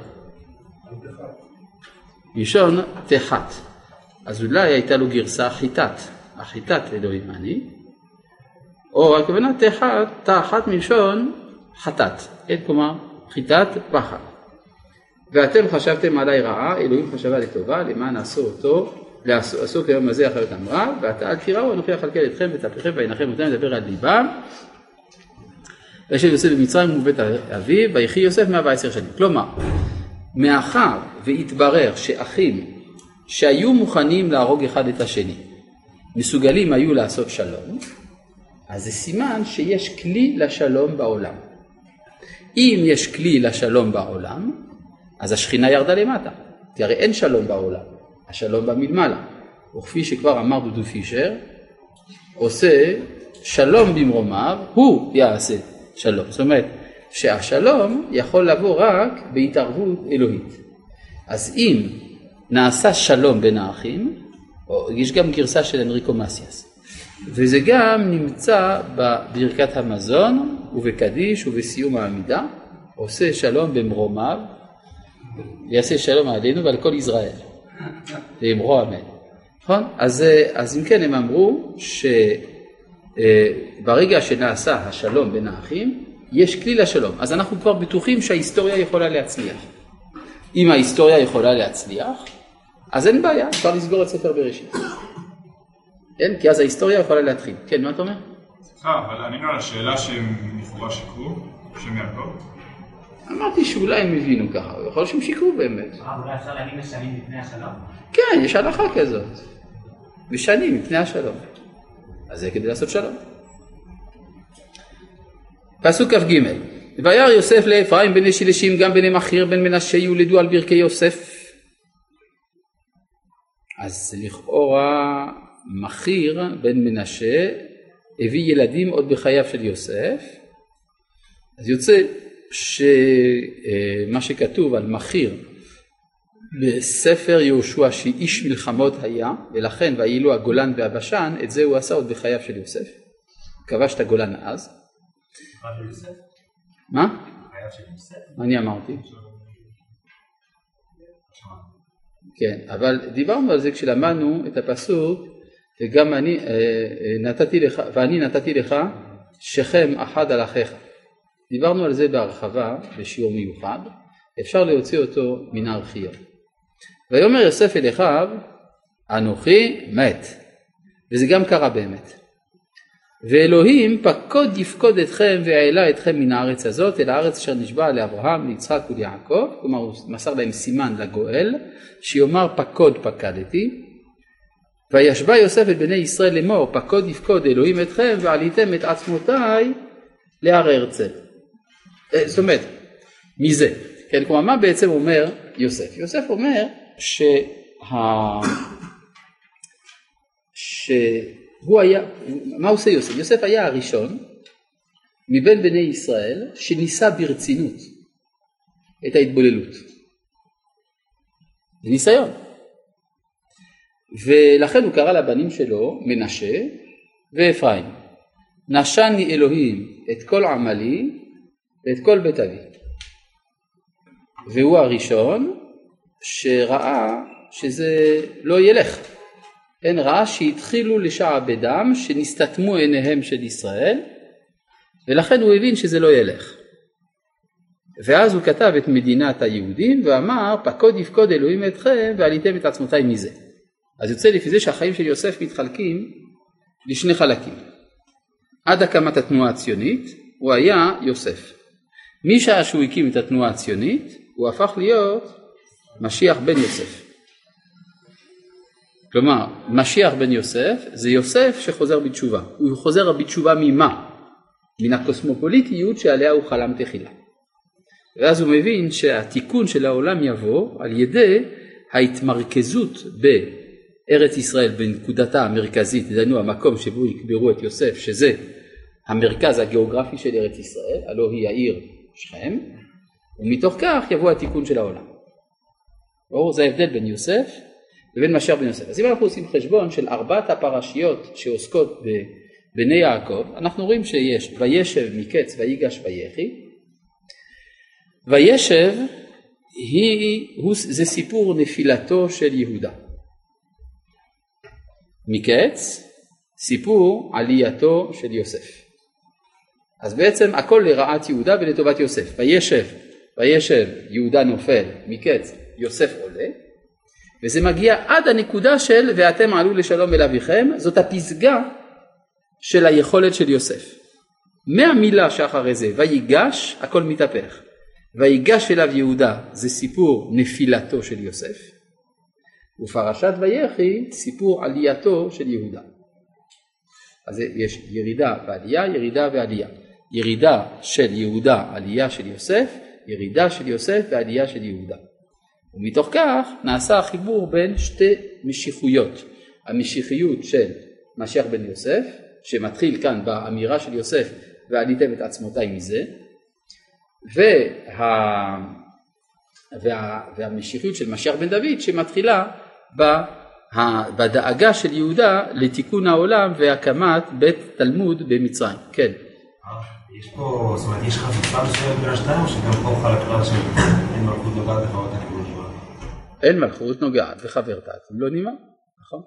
ראשון תחת. אז אולי הייתה לו גרסה חיטת, החיטת אלוהים אני, או הכוונה תחת, תחת מלשון חטאת, כלומר חיטת פחד. ואתם חשבתם עליי רעה, אלוהים חשבה לטובה, למען עשו אותו, עשו כיום הזה אחרת אמרה, ואתה אל תיראו, אנוכי אכלכל אתכם וטפכם וינחם אותם, מדבר על ליבם. וישב יוסף במצרים ובית אביו, ויחי יוסף מאה ועשר שנים. כלומר, מאחר והתברר שאחים שהיו מוכנים להרוג אחד את השני, מסוגלים היו לעשות שלום, אז זה סימן שיש כלי לשלום בעולם. אם יש כלי לשלום בעולם, אז השכינה ירדה למטה, כי הרי אין שלום בעולם, השלום בא מלמעלה. וכפי שכבר אמר דודו פישר, עושה שלום במרומיו, הוא יעשה שלום. זאת אומרת, שהשלום יכול לבוא רק בהתערבות אלוהית. אז אם נעשה שלום בין האחים, או יש גם גרסה של אנריקו מסיאס, וזה גם נמצא בברכת המזון ובקדיש ובסיום העמידה, עושה שלום במרומיו, ויעשה שלום עלינו ועל כל ישראל, ואמרו אמן. נכון? אז, אז אם כן הם אמרו שברגע שנעשה השלום בין האחים, יש כלי לשלום. אז אנחנו כבר בטוחים שההיסטוריה יכולה להצליח. אם ההיסטוריה יכולה להצליח, אז אין בעיה, אפשר לסגור את ספר בראשית. כן? כי אז ההיסטוריה יכולה להתחיל. כן, מה אתה אומר?
סליחה, אבל ענינו על השאלה שהם לכאורה שיקרו, בשם יעקב.
אמרתי שאולי הם הבינו ככה, יכול להיות שהם שיקרו באמת.
אה, אולי אפשר להגיד משנים לפני השלום?
כן, יש הלכה כזאת. משנים מפני השלום. אז זה כדי לעשות שלום. פסוק כ"ג וירא יוסף לאפרים בני שלשים גם בני מכיר בן מנשה יולדו על ברכי יוסף. אז לכאורה מכיר בן מנשה הביא ילדים עוד בחייו של יוסף. אז יוצא שמה שכתוב על מכיר בספר יהושע שאיש מלחמות היה ולכן ויהילו הגולן והבשן את זה הוא עשה עוד בחייו של יוסף. כבש את הגולן אז מה? אני אמרתי? כן, אבל דיברנו על זה כשלמדנו את הפסוק וגם אני אה, אה, נתתי לך ואני נתתי לך שכם אחד על אחיך דיברנו על זה בהרחבה בשיעור מיוחד, אפשר להוציא אותו מן הארכיון. ויאמר יוסף אל אחיו, אנוכי מת, וזה גם קרה באמת. ואלוהים פקוד יפקוד אתכם והעלה אתכם מן הארץ הזאת אל הארץ אשר נשבע לאברהם, ליצחק וליעקב, כלומר הוא מסר להם סימן לגואל, שיאמר פקוד פקדתי, וישבע יוסף את בני ישראל לאמור פקוד יפקוד אלוהים אתכם ועליתם את עצמותיי להר הרצל. אה, זאת אומרת, מזה, כן, כלומר מה בעצם אומר יוסף? יוסף אומר שה... שהוא היה, מה עושה יוסף? יוסף היה הראשון מבין בני ישראל שניסה ברצינות את ההתבוללות. זה ניסיון. ולכן הוא קרא לבנים שלו מנשה ואפרים. נשני אלוהים את כל עמלי ואת כל בית אבי. והוא הראשון שראה שזה לא ילך. כן, ראה שהתחילו לשעבדם, שנסתתמו עיניהם של ישראל, ולכן הוא הבין שזה לא ילך. ואז הוא כתב את מדינת היהודים ואמר פקוד יפקוד אלוהים אתכם ועליתם את עצמותיי מזה. אז יוצא לפי זה שהחיים של יוסף מתחלקים לשני חלקים. עד הקמת התנועה הציונית הוא היה יוסף. משעה שהוא הקים את התנועה הציונית, הוא הפך להיות משיח בן יוסף. כלומר, משיח בן יוסף זה יוסף שחוזר בתשובה. הוא חוזר בתשובה ממה? מן הקוסמופוליטיות שעליה הוא חלם תחילה. ואז הוא מבין שהתיקון של העולם יבוא על ידי ההתמרכזות בארץ ישראל בנקודתה המרכזית, דהיינו המקום שבו יקברו את יוסף, שזה המרכז הגיאוגרפי של ארץ ישראל, הלא היא העיר שכם, ומתוך כך יבוא התיקון של העולם. ברור, זה ההבדל בין יוסף לבין משיח בן יוסף. אז אם אנחנו עושים חשבון של ארבעת הפרשיות שעוסקות בבני יעקב, אנחנו רואים שיש וישב מקץ ויגש ויחי. וישב היא, הוא, זה סיפור נפילתו של יהודה. מקץ סיפור עלייתו של יוסף. אז בעצם הכל לרעת יהודה ולטובת יוסף. וישב, וישב יהודה נופל מקץ יוסף עולה וזה מגיע עד הנקודה של ואתם עלו לשלום אל אביכם זאת הפסגה של היכולת של יוסף. מהמילה שאחרי זה ויגש הכל מתהפך. ויגש אליו יהודה זה סיפור נפילתו של יוסף ופרשת ויחי סיפור עלייתו של יהודה. אז יש ירידה ועלייה, ירידה ועלייה. ירידה של יהודה, עלייה של יוסף, ירידה של יוסף ועלייה של יהודה. ומתוך כך נעשה החיבור בין שתי משיחויות. המשיחיות של משיח בן יוסף, שמתחיל כאן באמירה של יוסף ועליתם את עצמותיי מזה, וה... וה... והמשיחיות של משיח בן דוד שמתחילה בדאגה של יהודה לתיקון העולם והקמת בית תלמוד במצרים. כן.
יש פה, זאת אומרת, יש חפיפה מסוימת בין השתיים, או שגם פה חל הכלל שאין מלכות נוגעת וחברתה כאילו נשמע?
אין מלכות נוגעת וחברתה, אתם לא נימה, נכון?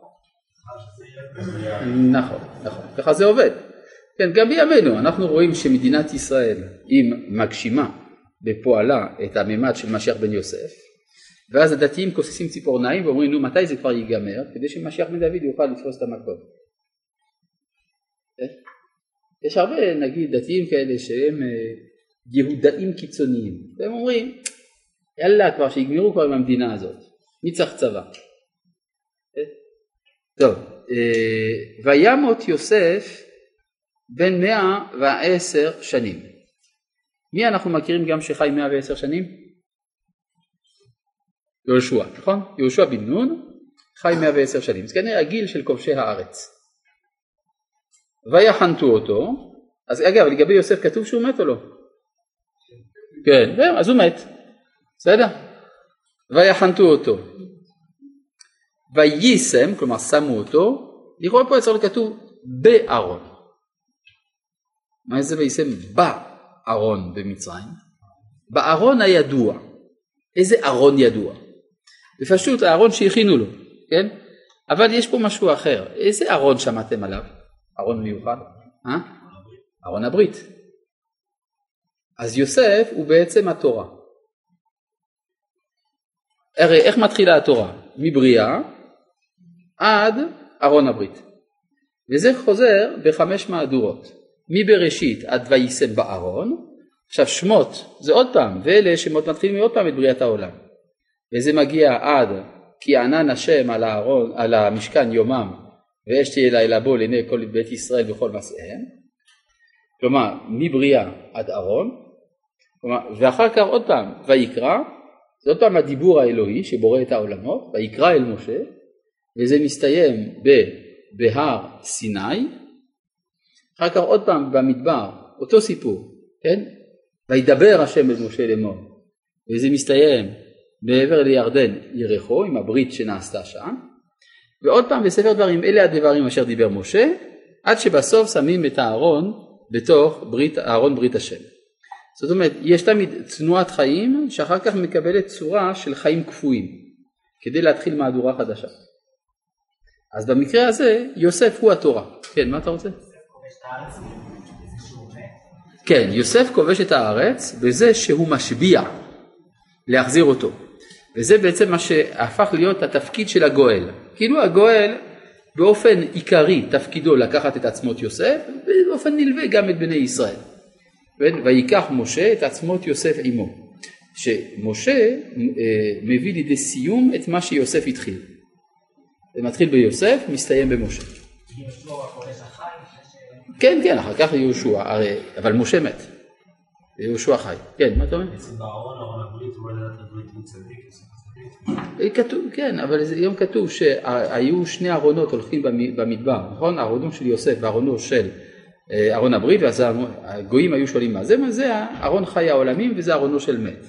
נכון, נכון, ככה זה עובד. כן, גם בימינו אנחנו רואים שמדינת ישראל היא מגשימה בפועלה את הממד של משיח בן יוסף, ואז הדתיים כוססים ציפורניים ואומרים נו מתי זה כבר ייגמר כדי שמשיח בן דוד יוכל לתפוס את המקום. יש הרבה נגיד דתיים כאלה שהם אה, יהודאים קיצוניים והם אומרים יאללה כבר שיגמרו כבר עם המדינה הזאת מי צריך צבא? אה? טוב אה, וימות יוסף בן מאה ועשר שנים מי אנחנו מכירים גם שחי מאה ועשר שנים? יהושע נכון? יהושע בן נון חי מאה ועשר שנים זה כנראה הגיל של כובשי הארץ ויחנתו אותו, אז אגב לגבי יוסף כתוב שהוא מת או לא? כן, אז הוא מת. בסדר? ויחנתו אותו. ויישם, כלומר שמו אותו, לכאורה פה אצלנו כתוב בארון. מה זה ויישם בארון במצרים? בארון הידוע. איזה ארון ידוע? בפשוט הארון שהכינו לו, כן? אבל יש פה משהו אחר. איזה ארון שמעתם עליו? ארון מיוחד? אה? ארון הברית. אז יוסף הוא בעצם התורה. הרי איך מתחילה התורה? מבריאה עד ארון הברית. וזה חוזר בחמש מהדורות. מבראשית עד ויישם בארון, עכשיו שמות זה עוד פעם, ואלה שמות מתחילים עוד פעם את בריאת העולם. וזה מגיע עד כי ענן השם על הארון, על המשכן יומם, ואש תהיה לילה בו לעיני כל בית ישראל וכל מסעיהם. כלומר, מבריאה עד ארון, כלומר, ואחר כך עוד פעם, ויקרא, זה עוד פעם הדיבור האלוהי שבורא את העולמות, ויקרא אל משה, וזה מסתיים ב, בהר סיני, אחר כך עוד פעם במדבר, אותו סיפור, כן? וידבר השם אל משה לאמור, וזה מסתיים מעבר לירדן ירחו עם הברית שנעשתה שם, ועוד פעם בספר דברים אלה הדברים אשר דיבר משה, עד שבסוף שמים את הארון בתוך ברית, ארון ברית השם. זאת אומרת, יש תמיד תנועת חיים שאחר כך מקבלת צורה של חיים קפואים, כדי להתחיל מהדורה חדשה. אז במקרה הזה, יוסף הוא התורה. כן, מה אתה רוצה? כן, יוסף כובש את הארץ בזה שהוא משביע להחזיר אותו. וזה בעצם מה שהפך להיות התפקיד של הגואל. כאילו הגואל באופן עיקרי תפקידו לקחת את עצמות יוסף, ובאופן נלווה גם את בני ישראל. ויקח משה את עצמות יוסף עמו. שמשה אה, מביא לידי סיום את מה שיוסף התחיל. זה מתחיל ביוסף, מסתיים במשה. כן, כן, אחר כך יהושע, הרי, אבל משה מת. יהושע חי. כן, מה אתה אומר? אה, כתוב, כן, אבל היום כתוב שהיו שני ארונות הולכים במדבר, נכון? ארונו של יוסף וארונו של אה, ארון הברית, ואז הגויים היו שואלים מה זה, מה זה ארון חי העולמים וזה ארונו של מת.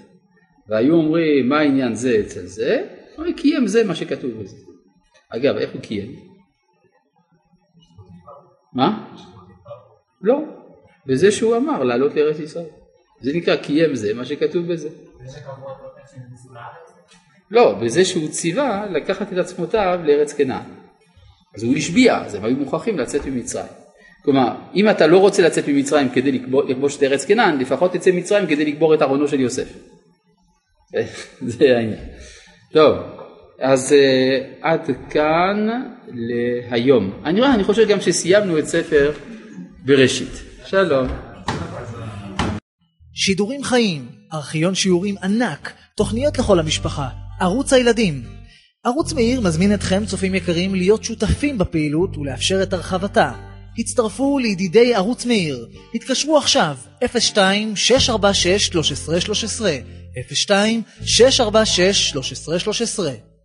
והיו אומרים מה העניין זה אצל זה, הוא קיים זה מה שכתוב בזה. אגב, איך הוא קיים? מה? לא, בזה שהוא אמר לעלות לארץ ישראל. זה נקרא קיים זה, מה שכתוב בזה. לא, בזה שהוא ציווה לקחת את עצמותיו לארץ כנען. אז הוא השביע, אז הם היו מוכרחים לצאת ממצרים. כלומר, אם אתה לא רוצה לצאת ממצרים כדי לכבוש את ארץ כנען, לפחות תצא ממצרים כדי לקבור את ארונו של יוסף. זה העניין. טוב, אז uh, עד כאן להיום. אני, אני חושב גם שסיימנו את ספר בראשית. שלום.
שידורים חיים, ארכיון שיעורים ענק, תוכניות לכל המשפחה, ערוץ הילדים. ערוץ מאיר מזמין אתכם, צופים יקרים, להיות שותפים בפעילות ולאפשר את הרחבתה. הצטרפו לידידי ערוץ מאיר. התקשרו עכשיו, 02-646-1313, 02-646-1313.